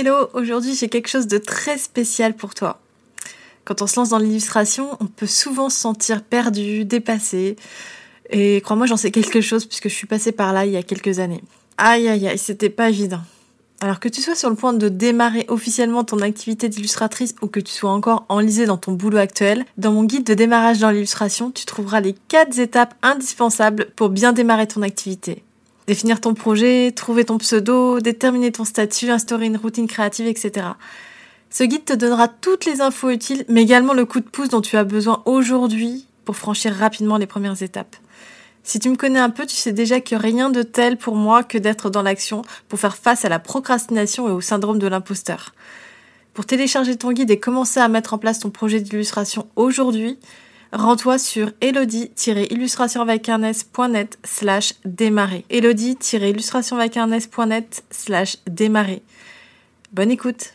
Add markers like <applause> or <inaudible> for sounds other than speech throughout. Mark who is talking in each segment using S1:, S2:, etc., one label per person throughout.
S1: Hello, aujourd'hui j'ai quelque chose de très spécial pour toi. Quand on se lance dans l'illustration, on peut souvent se sentir perdu, dépassé. Et crois-moi, j'en sais quelque chose puisque je suis passée par là il y a quelques années. Aïe aïe aïe, c'était pas évident. Alors que tu sois sur le point de démarrer officiellement ton activité d'illustratrice ou que tu sois encore enlisé dans ton boulot actuel, dans mon guide de démarrage dans l'illustration, tu trouveras les 4 étapes indispensables pour bien démarrer ton activité. Définir ton projet, trouver ton pseudo, déterminer ton statut, instaurer une routine créative, etc. Ce guide te donnera toutes les infos utiles, mais également le coup de pouce dont tu as besoin aujourd'hui pour franchir rapidement les premières étapes. Si tu me connais un peu, tu sais déjà que rien de tel pour moi que d'être dans l'action pour faire face à la procrastination et au syndrome de l'imposteur. Pour télécharger ton guide et commencer à mettre en place ton projet d'illustration aujourd'hui, rends-toi sur elodie-illustrationvacarnes.net slash démarrer. elodie-illustrationvacarnes.net slash démarrer. Bonne écoute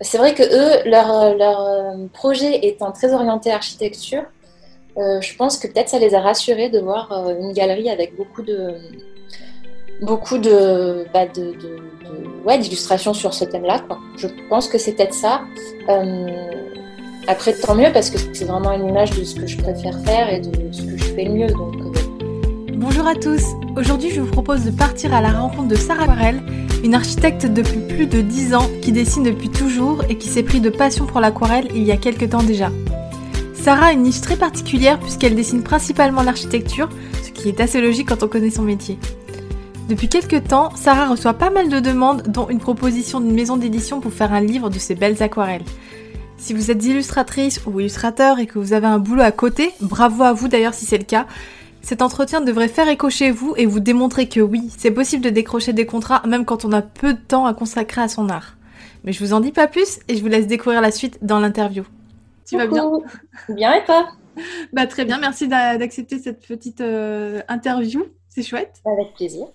S2: C'est vrai que eux, leur, euh, projet étant très orienté architecture, euh, je pense que peut-être ça les a rassurés de voir euh, une galerie avec beaucoup de beaucoup de, bah d'illustrations sur ce thème-là. Je pense que c'est peut-être ça. Après, tant mieux parce que c'est vraiment une image de ce que je préfère faire et de ce que je fais le mieux. Donc,
S1: Bonjour à tous. Aujourd'hui, je vous propose de partir à la rencontre de Sarah Aquarelle, une architecte depuis plus de 10 ans qui dessine depuis toujours et qui s'est pris de passion pour l'aquarelle il y a quelques temps déjà. Sarah a une niche très particulière puisqu'elle dessine principalement l'architecture, ce qui est assez logique quand on connaît son métier. Depuis quelques temps, Sarah reçoit pas mal de demandes, dont une proposition d'une maison d'édition pour faire un livre de ses belles aquarelles. Si vous êtes illustratrice ou illustrateur et que vous avez un boulot à côté, bravo à vous d'ailleurs si c'est le cas, cet entretien devrait faire écho chez vous et vous démontrer que oui, c'est possible de décrocher des contrats même quand on a peu de temps à consacrer à son art. Mais je vous en dis pas plus et je vous laisse découvrir la suite dans l'interview. Tu vas bien
S2: Bien et toi?
S1: Bah, Très bien, merci d'accepter cette petite euh, interview. C'est chouette.
S2: Avec plaisir.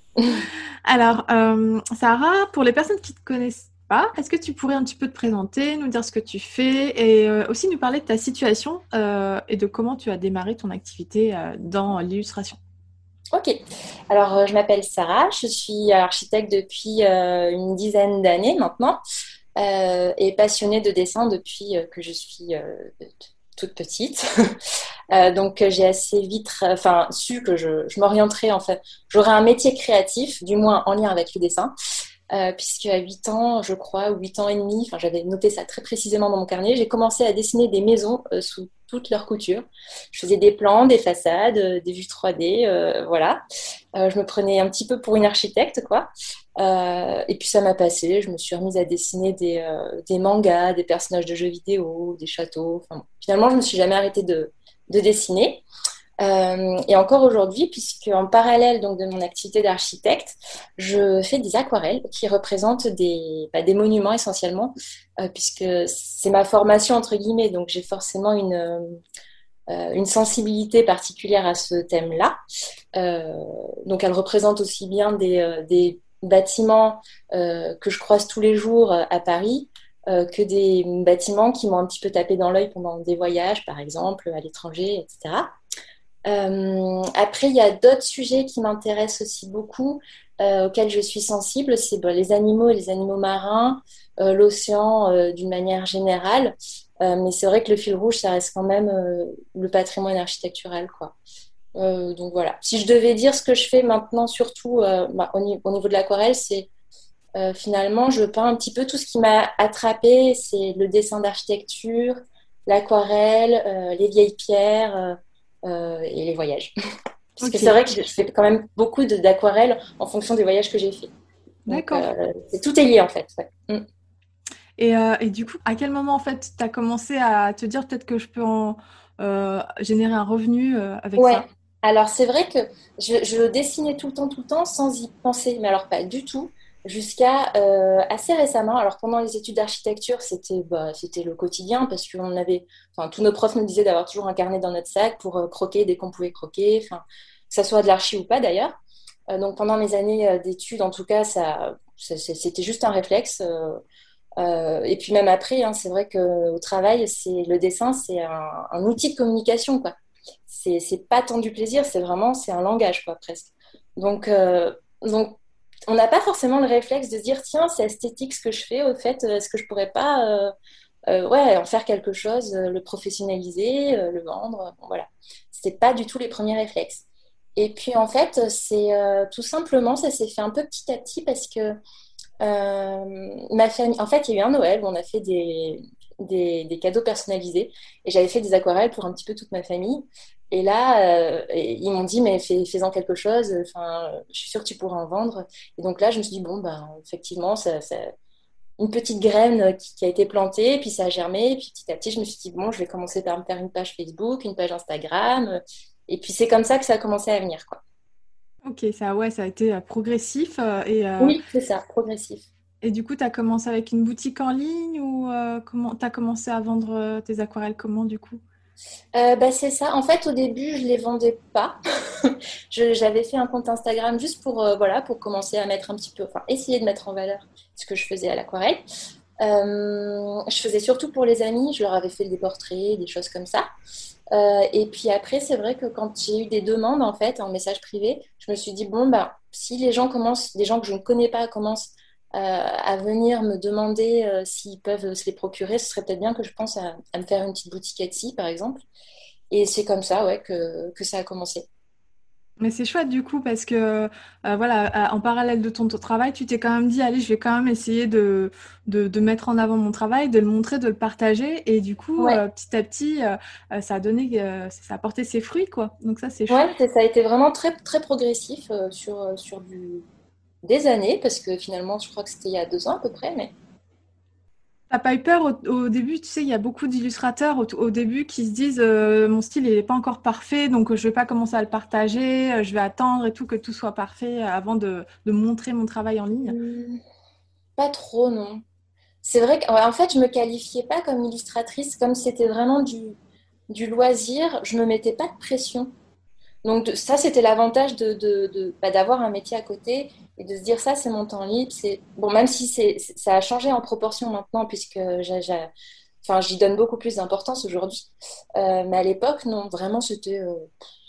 S1: Alors, euh, Sarah, pour les personnes qui ne te connaissent est-ce que tu pourrais un petit peu te présenter, nous dire ce que tu fais et euh, aussi nous parler de ta situation et de comment tu as démarré ton activité dans l'illustration?
S2: Ok. Alors, je m'appelle Sarah, je suis architecte depuis une dizaine d'années maintenant. Euh, et passionnée de dessin depuis euh, que je suis euh, toute petite. <laughs> donc j'ai assez vite enfin, su que je, je m'orienterais en fait. J'aurais un métier créatif, du moins en lien avec le dessin. Euh, puisque à 8 ans, je crois, ou 8 ans et demi, enfin j'avais noté ça très précisément dans mon carnet, j'ai commencé à dessiner des maisons sous toutes leurs coutures. Je faisais des plans, des façades, des vues 3D, voilà. je me prenais un petit peu pour une architecte, quoi. Euh, et puis ça m'a passé, je me suis remise à dessiner des, euh, mangas, des personnages de jeux vidéo, des châteaux. Finalement, je ne me suis jamais arrêtée de dessiner. Euh, et encore aujourd'hui, puisque en parallèle donc, de mon activité d'architecte, je fais des aquarelles qui représentent des, bah, des monuments essentiellement, euh, puisque c'est ma formation entre guillemets, donc j'ai forcément une, euh, une sensibilité particulière à ce thème-là. donc elle représente aussi bien des, des bâtiments que je croise tous les jours à Paris que des bâtiments qui m'ont un petit peu tapé dans l'œil pendant des voyages, par exemple, à l'étranger, etc. après, il y a d'autres sujets qui m'intéressent aussi beaucoup, auxquels je suis sensible, c'est les animaux et les animaux marins, l'océan d'une manière générale. mais c'est vrai que le fil rouge, ça reste quand même le patrimoine architectural. Quoi. Euh, donc voilà. Si je devais dire ce que je fais maintenant, surtout euh, bah, au, niveau de l'aquarelle, c'est euh, finalement, je peins un petit peu tout ce qui m'a attrapé. C'est le dessin d'architecture, l'aquarelle, les vieilles pierres et les voyages. <laughs> Parce que c'est vrai que je fais quand même beaucoup d'aquarelle en fonction des voyages que j'ai faits.
S1: D'accord.
S2: tout est lié en fait.
S1: Mm. Et, et, du coup, à quel moment en fait tu as commencé à te dire peut-être que je peux en, générer un revenu avec
S2: ouais.
S1: ça?
S2: Alors, c'est vrai que je, je, dessinais tout le temps, tout le temps, sans y penser, mais alors pas du tout, jusqu'à euh, assez récemment. Alors, pendant les études d'architecture, c'était bah, le quotidien, parce qu'on avait, enfin, tous nos profs nous disaient d'avoir toujours un carnet dans notre sac pour euh, croquer dès qu'on pouvait croquer, enfin, que ça soit de l'archi ou pas d'ailleurs. Euh, donc, pendant mes années d'études, en tout cas, ça, c'était juste un réflexe. et puis même après, hein, c'est vrai qu'au travail, c'est le dessin, c'est un, un, outil de communication, quoi c'est pas tant du plaisir, c'est vraiment c'est un langage quoi presque. Donc euh, donc on n'a pas forcément le réflexe de dire tiens, c'est esthétique ce que je fais, au fait, est-ce que je pourrais pas ouais, en faire quelque chose, le professionnaliser, le vendre Bon, voilà. Pas du tout les premiers réflexes. Et puis en fait, c'est tout simplement, ça s'est fait un peu petit à petit parce que ma famille, en fait, il y a eu un Noël où on a fait des, cadeaux personnalisés. Et j'avais fait des aquarelles pour un petit peu toute ma famille. Et là, euh, ils m'ont dit, mais fais, en quelque chose. Enfin, je suis sûre que tu pourras en vendre. Et donc là, je me suis dit, bon, ben, effectivement, ça, une petite graine qui, a été plantée, puis ça a germé. Et puis petit à petit, je me suis dit, bon, je vais commencer par me faire une page Facebook, une page Instagram. Et puis c'est comme ça que ça a commencé à venir, quoi.
S1: Ok, ça, ouais, ça a été euh, progressif. Euh, et,
S2: Oui, c'est ça, progressif.
S1: Et du coup, tu as commencé avec une boutique en ligne ou euh, comment tu as commencé à vendre tes aquarelles comment du coup?
S2: Euh, bah, C'est ça. En fait, au début, je ne les vendais pas. <laughs> J'avais fait un compte Instagram juste pour, voilà, pour commencer à mettre un petit peu, enfin, essayer de mettre en valeur ce que je faisais à l'aquarelle. je faisais surtout pour les amis. Je leur avais fait des portraits, des choses comme ça. et puis après, c'est vrai que quand j'ai eu des demandes, en fait, en message privé, je me suis dit, bon, bah, si les gens commencent, des gens que je ne connais pas commencent euh, à venir me demander euh, s'ils peuvent se les procurer, ce serait peut-être bien que je pense à, me faire une petite boutique Etsy, par exemple. Et c'est comme ça ouais, que, que ça a commencé.
S1: Mais c'est chouette du coup parce que euh, voilà, en parallèle de ton, travail, tu t'es quand même dit allez, je vais quand même essayer de, de, mettre en avant mon travail, de le montrer, de le partager et du coup petit à petit ça a donné ça a porté ses fruits quoi. Donc ça c'est chouette.
S2: Ouais, ça a été vraiment très très progressif sur sur du des années, parce que finalement, je crois que c'était il y a deux ans à peu près, mais...
S1: T'as pas eu peur au, début, tu sais, il y a beaucoup d'illustrateurs au, début qui se disent euh, mon style il n'est pas encore parfait, donc je vais pas commencer à le partager, euh, je vais attendre et tout que tout soit parfait avant de, montrer mon travail en ligne. Mmh.
S2: pas trop, non. C'est vrai qu'en fait, je me qualifiais pas comme illustratrice, comme c'était vraiment du, du loisir, je me mettais pas de pression. Donc ça, c'était l'avantage de, de, bah, d'avoir un métier à côté et de se dire ça, c'est mon temps libre. C'est bon, même si c'est, ça a changé en proportion maintenant puisque enfin, j'y donne beaucoup plus d'importance aujourd'hui. Euh, mais à l'époque, non, vraiment, c'était euh,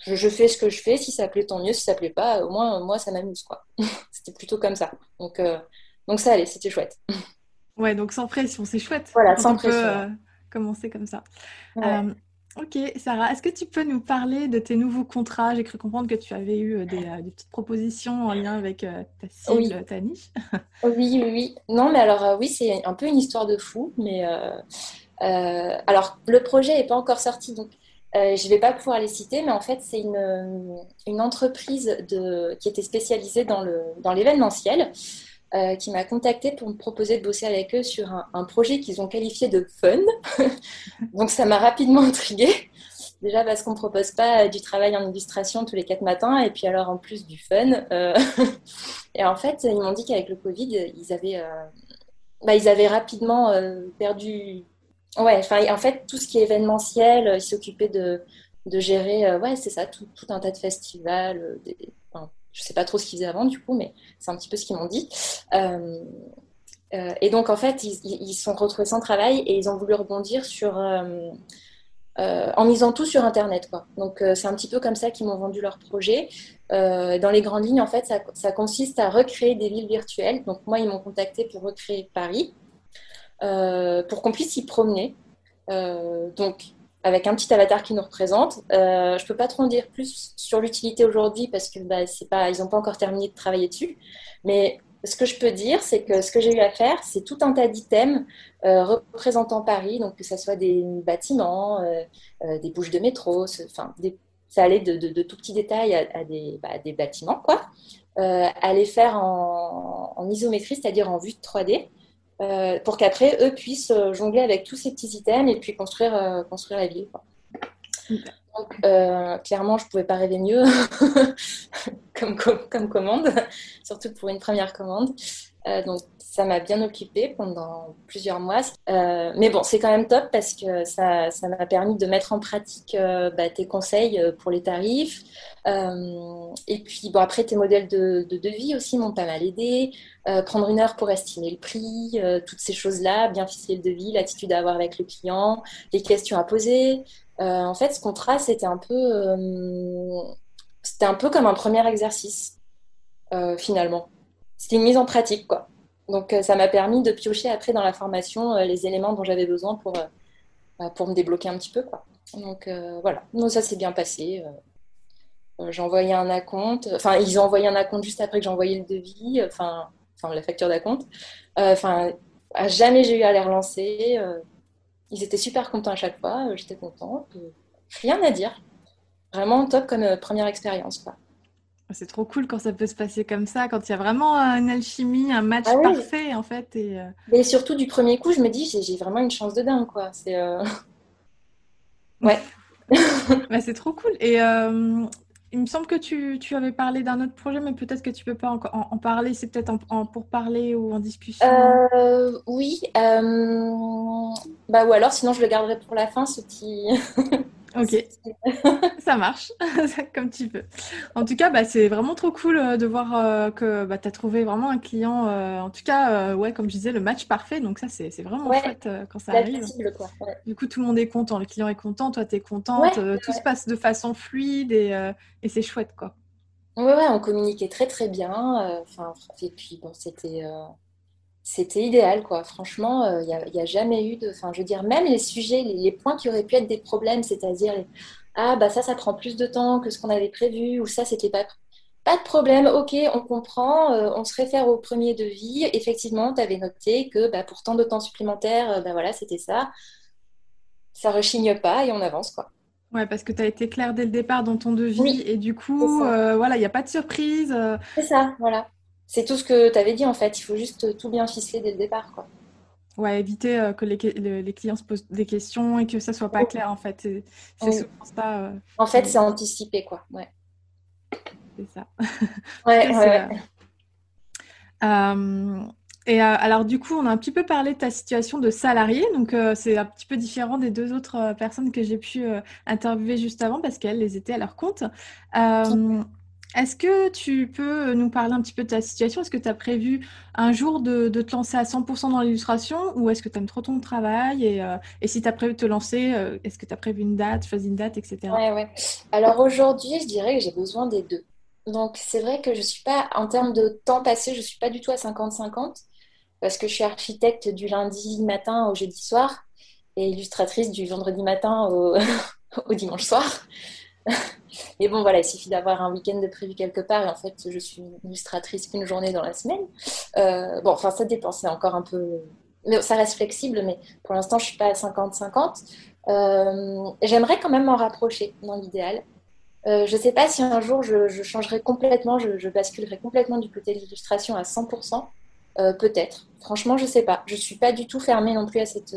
S2: je, fais ce que je fais. Si ça plaît, tant mieux. Si ça plaît pas, au moins moi, ça m'amuse quoi. <laughs> c'était plutôt comme ça. Donc euh, donc ça allait, c'était chouette.
S1: Ouais, donc sans pression, c'est chouette.
S2: Voilà, sans pression.
S1: commencer comme ça. Ok, Sarah, est-ce que tu peux nous parler de tes nouveaux contrats? J'ai cru comprendre que tu avais eu euh, euh, des, petites propositions en lien avec euh, ta cible, ta niche. <laughs>
S2: oui, oui, oui. Non, mais alors oui, c'est un peu une histoire de fou. Mais alors, le projet n'est pas encore sorti, donc je ne vais pas pouvoir les citer, mais en fait, c'est une, une, entreprise de, qui était spécialisée dans l'événementiel. Dans euh, qui m'a contacté pour me proposer de bosser avec eux sur un, projet qu'ils ont qualifié de fun. <laughs> Donc ça m'a rapidement <laughs> intriguée. Déjà parce qu'on ne propose pas du travail en illustration tous les quatre matins et puis alors en plus du fun. Euh, <laughs> et en fait, ils m'ont dit qu'avec le Covid, ils avaient, euh, bah, ils avaient rapidement perdu. Ouais, en fait, tout ce qui est événementiel, ils s'occupaient de, gérer, ouais, c'est ça, tout, tout, un tas de festivals, des, je sais pas trop ce qu'ils faisaient avant du coup, mais c'est un petit peu ce qu'ils m'ont dit. Euh, euh, et donc en fait, ils, ils sont retrouvés sans travail et ils ont voulu rebondir sur euh, en misant tout sur Internet. Quoi. Donc c'est un petit peu comme ça qu'ils m'ont vendu leur projet. dans les grandes lignes, en fait, ça, ça, consiste à recréer des villes virtuelles. Donc moi, ils m'ont contacté pour recréer Paris, pour qu'on puisse y promener. donc avec un petit avatar qui nous représente. Euh, je peux pas trop en dire plus sur l'utilité aujourd'hui parce que bah, c'est pas, n'ont encore terminé de travailler dessus. Mais ce que je peux dire, c'est que ce que j'ai eu à faire, c'est tout un tas d'items euh, représentant Paris, donc que ce soit des bâtiments, euh, des bouches de métro, enfin, ça allait de, tout petits détails à, des, bah, des, bâtiments, quoi. à les faire en, en isométrie, c'est-à-dire en vue de 3D. Euh, pour qu'après, eux puissent euh, jongler avec tous ces petits items et puis construire, euh, construire la ville. Donc, clairement, je ne pouvais pas rêver mieux <laughs> comme, comme, commande, <laughs> surtout pour une première commande. Donc, ça m'a bien occupée pendant plusieurs mois. Euh, mais bon, c'est quand même top parce que ça, ça m'a permis de mettre en pratique euh, bah, tes conseils euh, pour les tarifs. et puis, bon, après, tes modèles de, de devis aussi m'ont pas mal aidé. prendre une heure pour estimer le prix, toutes ces choses-là, bien ficeler le devis, l'attitude à avoir avec le client, les questions à poser. en fait, ce contrat, c'était un peu, c'était un peu comme un premier exercice, finalement c'était une mise en pratique, quoi. Donc, ça m'a permis de piocher après dans la formation les éléments dont j'avais besoin pour, bah, pour me débloquer un petit peu, quoi. Donc, voilà. Donc, ça s'est bien passé. j'ai un acompte. Enfin, ils ont envoyé un acompte juste après que j'ai envoyé le devis. Enfin, enfin la facture d'acompte. Enfin, jamais j'ai eu à les relancer. ils étaient super contents à chaque fois. J'étais contente. rien à dire. Vraiment top comme première expérience, quoi.
S1: C'est trop cool quand ça peut se passer comme ça, quand il y a vraiment une alchimie, un match ah parfait en fait. Et,
S2: euh, surtout du premier coup, je me dis j'ai vraiment une chance de dingue quoi. C'est euh, <laughs> ouais. <laughs>
S1: bah, c'est trop cool. Et euh, il me semble que tu, tu avais parlé d'un autre projet, mais peut-être que tu peux pas en, en, parler. C'est peut-être en, pour parler ou en discussion.
S2: oui. Bah ou alors sinon je le garderai pour la fin ce petit.
S1: Ok, <laughs> ça marche, <laughs> comme tu peux. En tout cas, bah, c'est vraiment trop cool euh, de voir euh, que bah, tu as trouvé vraiment un client, euh, en tout cas, ouais, comme je disais, le match parfait. Donc ça, c'est vraiment chouette quand ça arrive. Du coup, tout le monde est content, le client est content, toi, tu es contente, tout se passe de façon fluide et, et c'est chouette, quoi.
S2: Ouais, ouais, on communiquait très très bien. Enfin, et puis, bon, c'était c'était idéal, quoi. Franchement, il euh, n'y a, a, jamais eu de. Enfin, je veux dire, même les sujets, les, points qui auraient pu être des problèmes, c'est-à-dire, ah, bah ça, ça prend plus de temps que ce qu'on avait prévu, ou ça, c'était pas. Pas de problème, ok, on comprend, euh, on se réfère au premier devis. Effectivement, tu avais noté que bah, pour tant de temps supplémentaire, bah voilà, c'était ça. Ça rechigne pas et on avance, quoi.
S1: Ouais, parce que tu as été clair dès le départ dans ton devis et du coup, euh, voilà, il n'y a pas de surprise.
S2: C'est ça, voilà c'est tout ce que tu avais dit en fait. Il faut juste tout bien ficeler dès le départ. Quoi.
S1: Ouais, éviter euh, que les, les, clients se posent des questions et que ça soit pas clair en fait. C'est souvent
S2: ça. Euh, en fait, c'est anticipé quoi. Ouais.
S1: C'est ça. Ouais, ouais. <laughs> Euh, et alors du coup, on a un petit peu parlé de ta situation de salarié, donc c'est un petit peu différent des deux autres personnes que j'ai pu interviewer juste avant parce qu'elles les étaient à leur compte. Est-ce que tu peux nous parler un petit peu de ta situation? Est-ce que tu as prévu un jour de, te lancer à 100% dans l'illustration ou est-ce que tu aimes trop ton travail? Et, euh, si tu as prévu de te lancer, euh, est-ce que tu as prévu une date, choisi une date, etc.
S2: Alors aujourd'hui, je dirais que j'ai besoin des deux. Donc c'est vrai que je suis pas, en termes de temps passé, je ne suis pas du tout à 50-50 parce que je suis architecte du lundi matin au jeudi soir et illustratrice du vendredi matin au <laughs> dimanche soir. <laughs> Mais bon, voilà, il suffit d'avoir un week-end de prévu quelque part et en fait, je suis illustratrice qu'une journée dans la semaine. Euh, bon, enfin, ça dépend, c'est encore un peu. Mais ça reste flexible, mais pour l'instant, je ne suis pas à 50-50. Euh, j'aimerais quand même m'en rapprocher dans l'idéal. Euh, je ne sais pas si un jour je, changerai complètement, je, basculerai complètement du côté de l'illustration à 100%. Peut-être. Franchement, je ne sais pas. Je ne suis pas du tout fermée non plus à cette,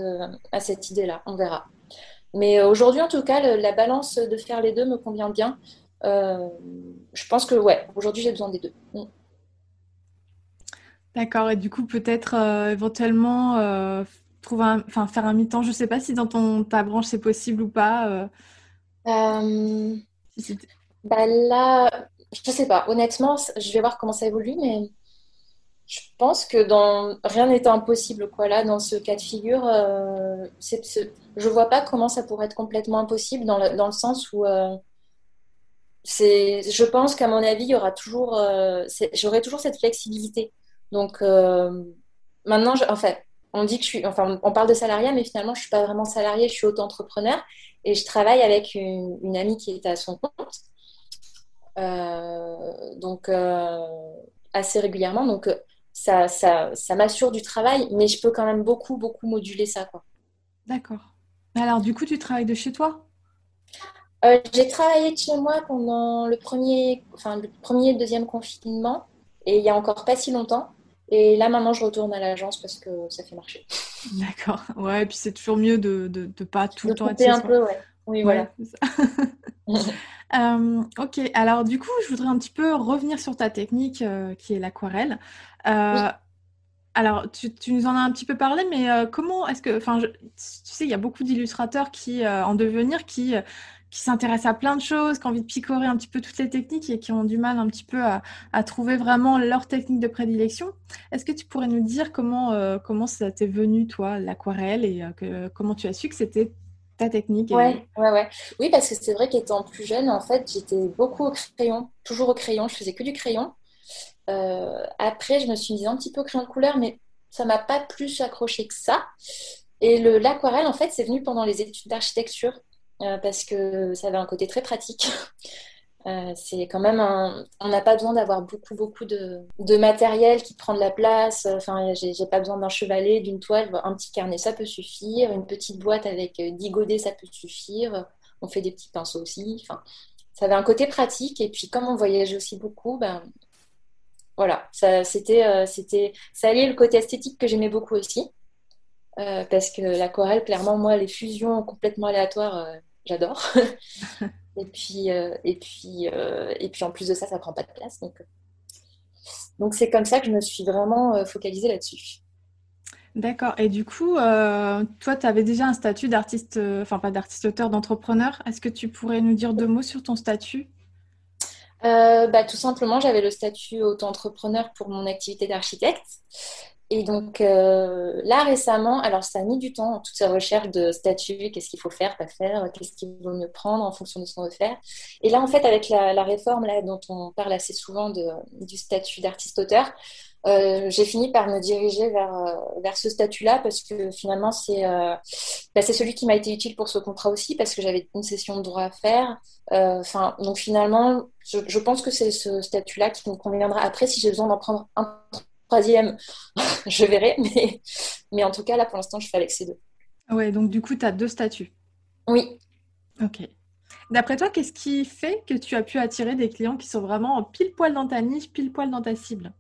S2: à cette idée-là. On verra. Mais euh, aujourd'hui, en tout cas, la balance de faire les deux me convient bien. Euh, je pense que, ouais, aujourd'hui, j'ai besoin des deux. Mm.
S1: D'accord. Et du coup, peut-être euh, éventuellement trouver enfin, faire un mi-temps. Je ne sais pas si dans ton, ta branche, c'est possible ou pas.
S2: bah là, je ne sais pas. Honnêtement, je vais voir comment ça évolue, mais je pense que dans rien n'est impossible quoi là dans ce cas de figure euh, c'est, je vois pas comment ça pourrait être complètement impossible dans le, dans le sens où euh, c'est je pense qu'à mon avis il y aura toujours euh, j'aurai toujours cette flexibilité. Donc euh, maintenant je, en fait on dit que je suis enfin on parle de salariat mais finalement je suis pas vraiment salarié je suis auto-entrepreneur et je travaille avec une, une amie qui est à son compte. Donc assez régulièrement. Donc ça, ça, ça m'assure du travail, mais je peux quand même beaucoup, beaucoup moduler ça.
S1: D'accord. Alors, du coup, tu travailles de chez toi?
S2: Euh, J'ai travaillé de chez moi pendant le premier, enfin, le premier et deuxième confinement, et il y a encore pas si longtemps. Et là, maintenant, je retourne à l'agence parce que ça fait marcher.
S1: D'accord. Ouais, et puis c'est toujours mieux de ne pas tout le temps
S2: être un peu, ouais. Oui, voilà. <laughs>
S1: Euh, ok, alors du coup, je voudrais un petit peu revenir sur ta technique euh, qui est l'aquarelle. Euh, alors, tu, nous en as un petit peu parlé, mais comment est-ce que, enfin, tu sais, il y a beaucoup d'illustrateurs qui, en devenir, qui, qui s'intéressent à plein de choses, qui ont envie de picorer un petit peu toutes les techniques et qui ont du mal un petit peu à, trouver vraiment leur technique de prédilection. Est-ce que tu pourrais nous dire comment, comment ça t'est venu, toi, l'aquarelle, et comment tu as su que c'était ta technique.
S2: Oui, parce que c'est vrai qu'étant plus jeune, en fait, j'étais beaucoup au crayon, toujours au crayon. Je faisais que du crayon. après, je me suis mise un petit peu au crayon de couleur, mais ça m'a pas plus accroché que ça. Et l'aquarelle, en fait, c'est venu pendant les études d'architecture parce que ça avait un côté très pratique. Euh, c'est quand même un... On n'a pas besoin d'avoir beaucoup, beaucoup de... de, matériel qui prend de la place. Enfin, j'ai pas besoin d'un chevalet, d'une toile. Un petit carnet, ça peut suffire. Une petite boîte avec 10 godets, ça peut suffire. On fait des petits pinceaux aussi. Enfin, ça avait un côté pratique. Et puis, comme on voyageait aussi beaucoup, ben, voilà, ça, c'était, euh, c'était, ça alliait le côté esthétique que j'aimais beaucoup aussi. Euh, parce que l'aquarelle, clairement, moi, les fusions complètement aléatoires, j'adore. <laughs> Et puis, euh, et, puis, euh, et puis en plus de ça, ça prend pas de place. Donc, euh. donc c'est comme ça que je me suis vraiment focalisée là-dessus.
S1: D'accord. Et du coup, toi, tu avais déjà un statut d'artiste, enfin pas d'artiste-auteur, d'entrepreneur. Est-ce que tu pourrais nous dire deux mots sur ton statut?
S2: Bah, Tout simplement, j'avais le statut auto-entrepreneur pour mon activité d'architecte. Et donc euh, là récemment, alors ça a mis du temps, toutes ces recherches de statut, qu'est-ce qu'il faut faire, pas faire, qu'est-ce qu'il vaut mieux prendre en fonction de ce qu'on veut faire. Et là en fait avec la, réforme là dont on parle assez souvent du statut d'artiste-auteur, euh, j'ai fini par me diriger vers, euh, vers ce statut-là parce que finalement c'est bah, c'est celui qui m'a été utile pour ce contrat aussi parce que j'avais une session de droit à faire. Enfin donc finalement je, je pense que c'est ce statut-là qui me conviendra. Après si j'ai besoin d'en prendre un troisième, <laughs> je verrai. Mais, mais en tout cas, là, pour l'instant, je fais avec ces deux.
S1: Ouais, donc du coup, tu as deux statuts.
S2: Oui.
S1: Ok. D'après toi, qu'est-ce qui fait que tu as pu attirer des clients qui sont vraiment pile poil dans ta niche, pile poil dans ta cible?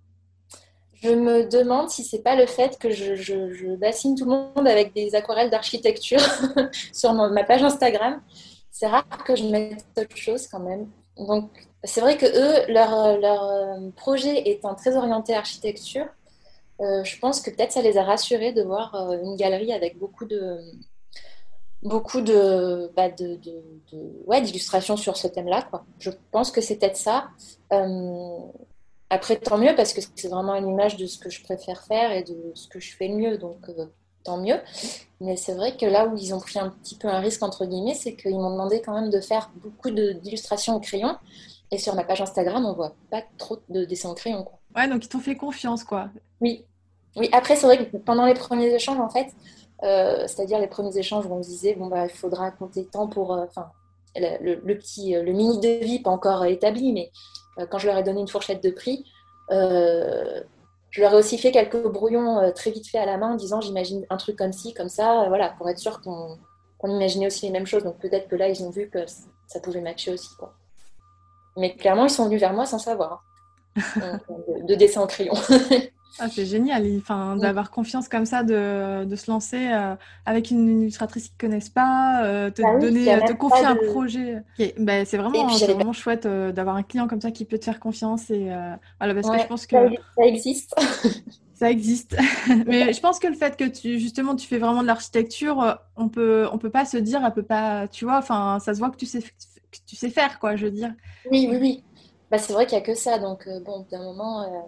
S2: Je me demande si c'est pas le fait que je, je, bassine tout le monde avec des aquarelles d'architecture <laughs> sur ma page Instagram. C'est rare que je mette autre chose quand même. Donc, c'est vrai que eux, leur, leur, euh, projet étant très orienté architecture, euh, je pense que peut-être ça les a rassurés de voir euh, une galerie avec beaucoup de beaucoup de, bah ouais, d'illustrations sur ce thème-là. Je pense que c'est peut-être ça. après, tant mieux, parce que c'est vraiment une image de ce que je préfère faire et de ce que je fais le mieux. Donc, tant mieux. Mais c'est vrai que là où ils ont pris un petit peu un risque, entre guillemets, c'est qu'ils m'ont demandé quand même de faire beaucoup d'illustrations au crayon. Et sur ma page Instagram, on voit pas trop de dessins au crayon. Quoi.
S1: Ouais, donc ils t'ont fait confiance, quoi.
S2: Oui. Oui, après, c'est vrai que pendant les premiers échanges, en fait, euh, c'est-à-dire les premiers échanges où on me disait, bon, bah, il faudra compter tant pour. Euh, enfin, le, petit, euh, le mini devis, pas encore établi, mais quand je leur ai donné une fourchette de prix, je leur ai aussi fait quelques brouillons très vite fait à la main en disant, j'imagine un truc comme ci, comme ça, voilà, pour être sûr qu'on imaginait aussi les mêmes choses. Donc peut-être que là, ils ont vu que ça pouvait matcher aussi. Quoi. Mais clairement, ils sont venus vers moi sans savoir. Hein. de, dessin en crayon. <laughs>
S1: ah, c'est génial, enfin, d'avoir confiance comme ça, de, de se lancer euh, avec une illustratrice qu'ils ne connaissent pas, euh, te, bah donner, te confier un projet. Ben, c'est vraiment, vraiment chouette euh, d'avoir un client comme ça qui peut te faire confiance. Et, voilà, parce que je pense que...
S2: Ça existe. <laughs>
S1: ça existe. <laughs> Mais je pense que le fait que tu, justement, tu fais vraiment de l'architecture, on peut, on peut pas se dire, elle peut pas, tu vois, enfin, ça se voit que tu sais, que tu sais faire, quoi, je veux dire.
S2: Oui, oui, oui. Bah, c'est vrai qu'il n'y a que ça. Donc, euh, bon, d'un moment. Euh,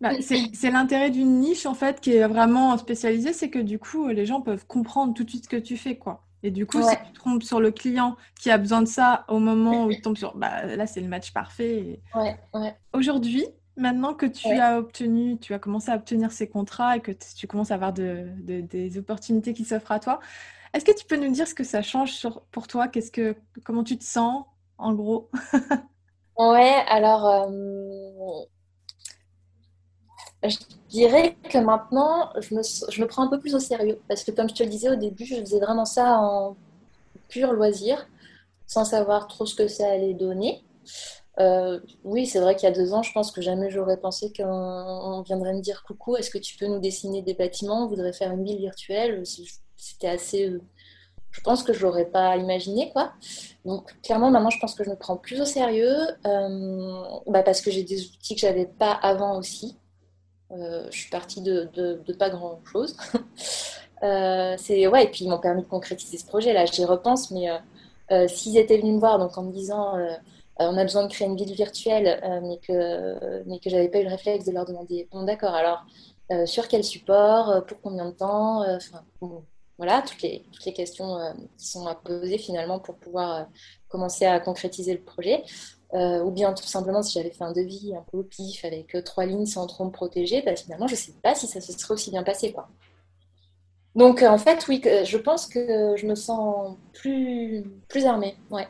S1: bah, c'est l'intérêt d'une niche, en fait, qui est vraiment spécialisée, c'est que du coup, les gens peuvent comprendre tout de suite ce que tu fais, quoi. Et du coup, si tu trompes sur le client qui a besoin de ça au moment où il tombe sur. Bah, là, c'est le match parfait.
S2: Ouais, ouais.
S1: Aujourd'hui, maintenant que tu as obtenu, tu as commencé à obtenir ces contrats et que tu commences à avoir de, des opportunités qui s'offrent à toi, est-ce que tu peux nous dire ce que ça change pour toi? Qu'est-ce que, Comment tu te sens, en gros? <laughs>
S2: Ouais, alors euh, je dirais que maintenant, je me, je me, prends un peu plus au sérieux. Parce que comme je te le disais au début, je faisais vraiment ça en pur loisir, sans savoir trop ce que ça allait donner. Euh, oui, c'est vrai qu'il y a deux ans, je pense que jamais j'aurais pensé qu'on viendrait me dire coucou, est-ce que tu peux nous dessiner des bâtiments? On voudrait faire une ville virtuelle. C'était assez euh, je pense que je l'aurais pas imaginé quoi. Donc clairement maintenant je pense que je me prends plus au sérieux euh, bah, parce que j'ai des outils que j'avais pas avant aussi. Euh, je suis partie de, de, pas grand chose. <laughs> c'est ouais et puis ils m'ont permis de concrétiser ce projet là. J'y repense mais s'ils étaient venus me voir donc en me disant on a besoin de créer une ville virtuelle mais que mais que j'avais pas eu le réflexe de leur demander bon d'accord alors sur quel support pour combien de temps voilà, toutes les, toutes les questions euh, qui sont à poser finalement pour pouvoir euh, commencer à concrétiser le projet. ou bien tout simplement si j'avais fait un devis un peu au pif avec trois lignes sans trop me protéger, bah, finalement je ne sais pas si ça se serait aussi bien passé. Quoi. Donc en fait, oui, je pense que je me sens plus, plus armée. Ouais.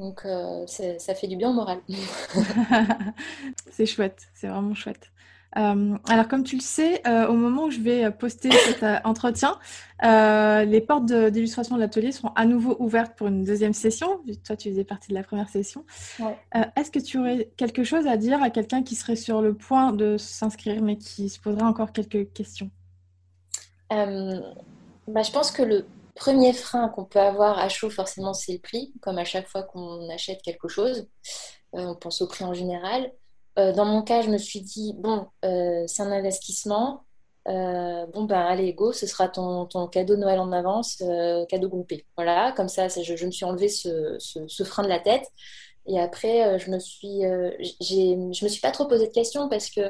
S2: Donc ça fait du bien au moral. <laughs> <laughs>
S1: c'est chouette, c'est vraiment chouette. Euh, alors, comme tu le sais, euh, au moment où je vais poster cet euh, entretien, les portes d'illustration de, l'atelier seront à nouveau ouvertes pour une deuxième session. Toi, tu faisais partie de la première session. Est-ce que tu aurais quelque chose à dire à quelqu'un qui serait sur le point de s'inscrire, mais qui se poserait encore quelques questions?
S2: Bah, Je pense que le premier frein qu'on peut avoir à chaud, forcément, c'est le prix, comme à chaque fois qu'on achète quelque chose. on pense au prix en général. Euh, dans mon cas, je me suis dit, bon, euh, c'est un investissement. Euh, bon, ben allez, go, ce sera ton, cadeau de Noël en avance, cadeau groupé. Voilà, comme ça, je, me suis enlevé ce, ce, frein de la tête. Et après, je me me suis pas trop posé de questions parce que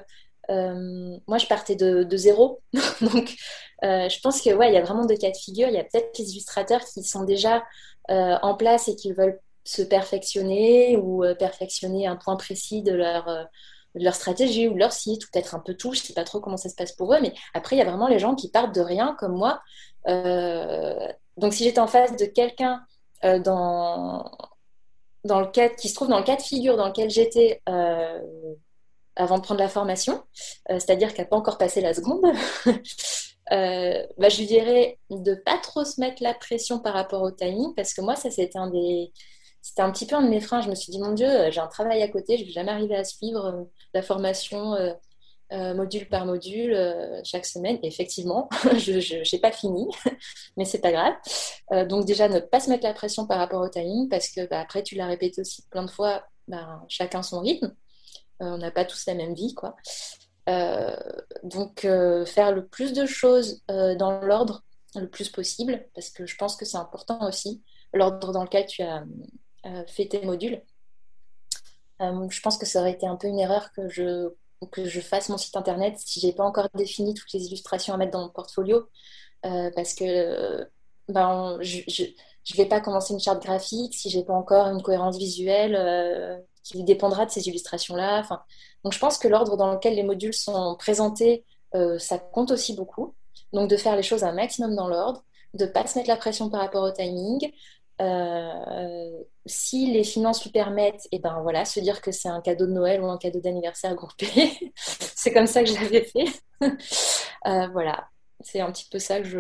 S2: moi, je partais de, de zéro. <laughs> Donc, je pense que ouais, il y a vraiment deux cas de figure. Il y a peut-être les illustrateurs qui sont déjà en place et qui veulent se perfectionner ou euh, perfectionner un point précis de leur, euh, de leur stratégie ou leur site, ou peut-être un peu tout, je ne sais pas trop comment ça se passe pour eux, mais après, il y a vraiment les gens qui partent de rien comme moi. Euh, donc, si j'étais en face de quelqu'un dans, dans le cas, qui se trouve dans le cas de figure dans lequel j'étais avant de prendre la formation, c'est-à-dire qui n'a pas encore passé la seconde, <laughs> bah, je lui dirais de pas trop se mettre la pression par rapport au timing, parce que moi, ça, c'était un des, c'était un petit peu un de mes freins. Je me suis dit, mon Dieu, euh, j'ai un travail à côté, je ne vais jamais arriver à suivre euh, la formation euh, module par module chaque semaine. Effectivement, <laughs> je n'ai pas fini, <laughs> mais c'est pas grave. donc déjà, ne pas se mettre la pression par rapport au timing, parce que bah, après, tu l'as répété aussi plein de fois, bah, chacun son rythme. on n'a pas tous la même vie, quoi. donc, faire le plus de choses dans l'ordre le plus possible, parce que je pense que c'est important aussi, l'ordre dans lequel tu as euh, fait tes modules. Euh, je pense que ça aurait été un peu une erreur que je, que je fasse mon site internet si j'ai pas encore défini toutes les illustrations à mettre dans mon portfolio. Euh, parce que ben, je ne vais pas commencer une charte graphique si j'ai pas encore une cohérence visuelle qui dépendra de ces illustrations-là. Donc je pense que l'ordre dans lequel les modules sont présentés, ça compte aussi beaucoup. Donc de faire les choses un maximum dans l'ordre, de ne pas se mettre la pression par rapport au timing, euh, si les finances lui permettent, et eh ben voilà, se dire que c'est un cadeau de Noël ou un cadeau d'anniversaire groupé. <laughs> c'est comme ça que je l'avais fait. <laughs> Euh, voilà, c'est un petit peu ça que je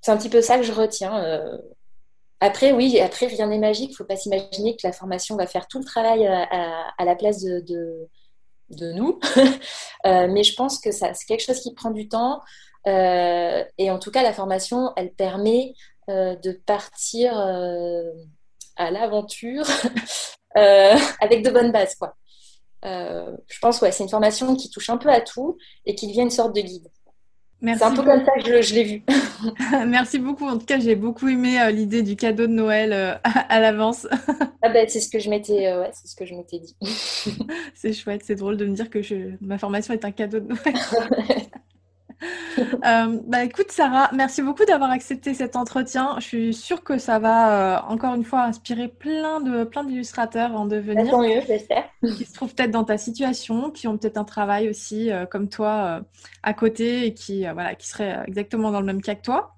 S2: c'est un petit peu ça que je retiens. Euh. Après, oui, après rien n'est magique. Il faut pas s'imaginer que la formation va faire tout le travail à, la place de, de, nous. <laughs> mais je pense que ça, c'est quelque chose qui prend du temps. et en tout cas, la formation, elle permet euh, de partir euh, à l'aventure <laughs> euh, avec de bonnes bases. Quoi. je pense ouais, c'est une formation qui touche un peu à tout et qui devient une sorte de guide. C'est un peu comme ça que je, l'ai vu. <laughs> <laughs>
S1: Merci beaucoup. En tout cas, j'ai beaucoup aimé l'idée du cadeau de Noël à, l'avance.
S2: ah ben, c'est ce que je m'étais, ouais, c'est ce que je m'étais dit.
S1: c'est chouette, c'est drôle de me dire que je, ma formation est un cadeau de Noël. <laughs> Euh, bah, écoute, Sarah, merci beaucoup d'avoir accepté cet entretien. Je suis sûre que ça va, euh, encore une fois, inspirer plein de plein d'illustrateurs en devenir.
S2: Tant mieux, j'espère.
S1: Qui se trouvent peut-être dans ta situation, qui ont peut-être un travail aussi, euh, comme toi, à côté et qui, voilà, qui seraient exactement dans le même cas que toi.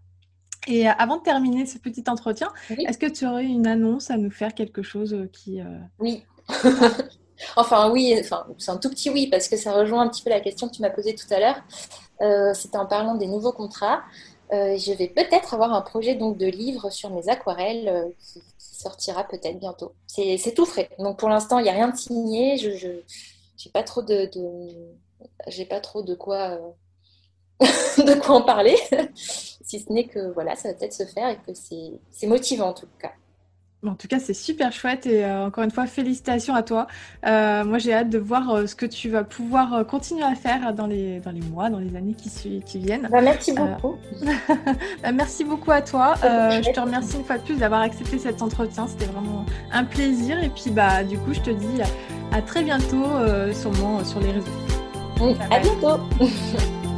S1: Et avant de terminer ce petit entretien, est-ce que tu aurais une annonce à nous faire, quelque chose qui...
S2: Oui. <laughs> Enfin oui, enfin, c'est un tout petit oui parce que ça rejoint un petit peu la question que tu m'as posée tout à l'heure. Euh, c'était en parlant des nouveaux contrats. Euh, je vais peut-être avoir un projet donc de livre sur mes aquarelles euh, qui, sortira peut-être bientôt. C'est tout frais. Donc pour l'instant, il n'y a rien de signé. Je n'ai pas trop de, pas trop de quoi <laughs> de quoi en parler. <laughs> si ce n'est que voilà, ça va peut-être se faire et que c'est motivant en tout cas.
S1: En tout cas, c'est super chouette et euh, encore une fois, félicitations à toi. Euh, moi, j'ai hâte de voir euh, ce que tu vas pouvoir continuer à faire dans les, dans les mois, dans les années qui, qui viennent.
S2: Bah, merci beaucoup. <laughs>
S1: Bah, merci beaucoup à toi. je te remercie une fois de plus d'avoir accepté cet entretien. C'était vraiment un plaisir. Et puis, bah, du coup, je te dis à, très bientôt, sûrement sur les réseaux.
S2: à bientôt. <laughs>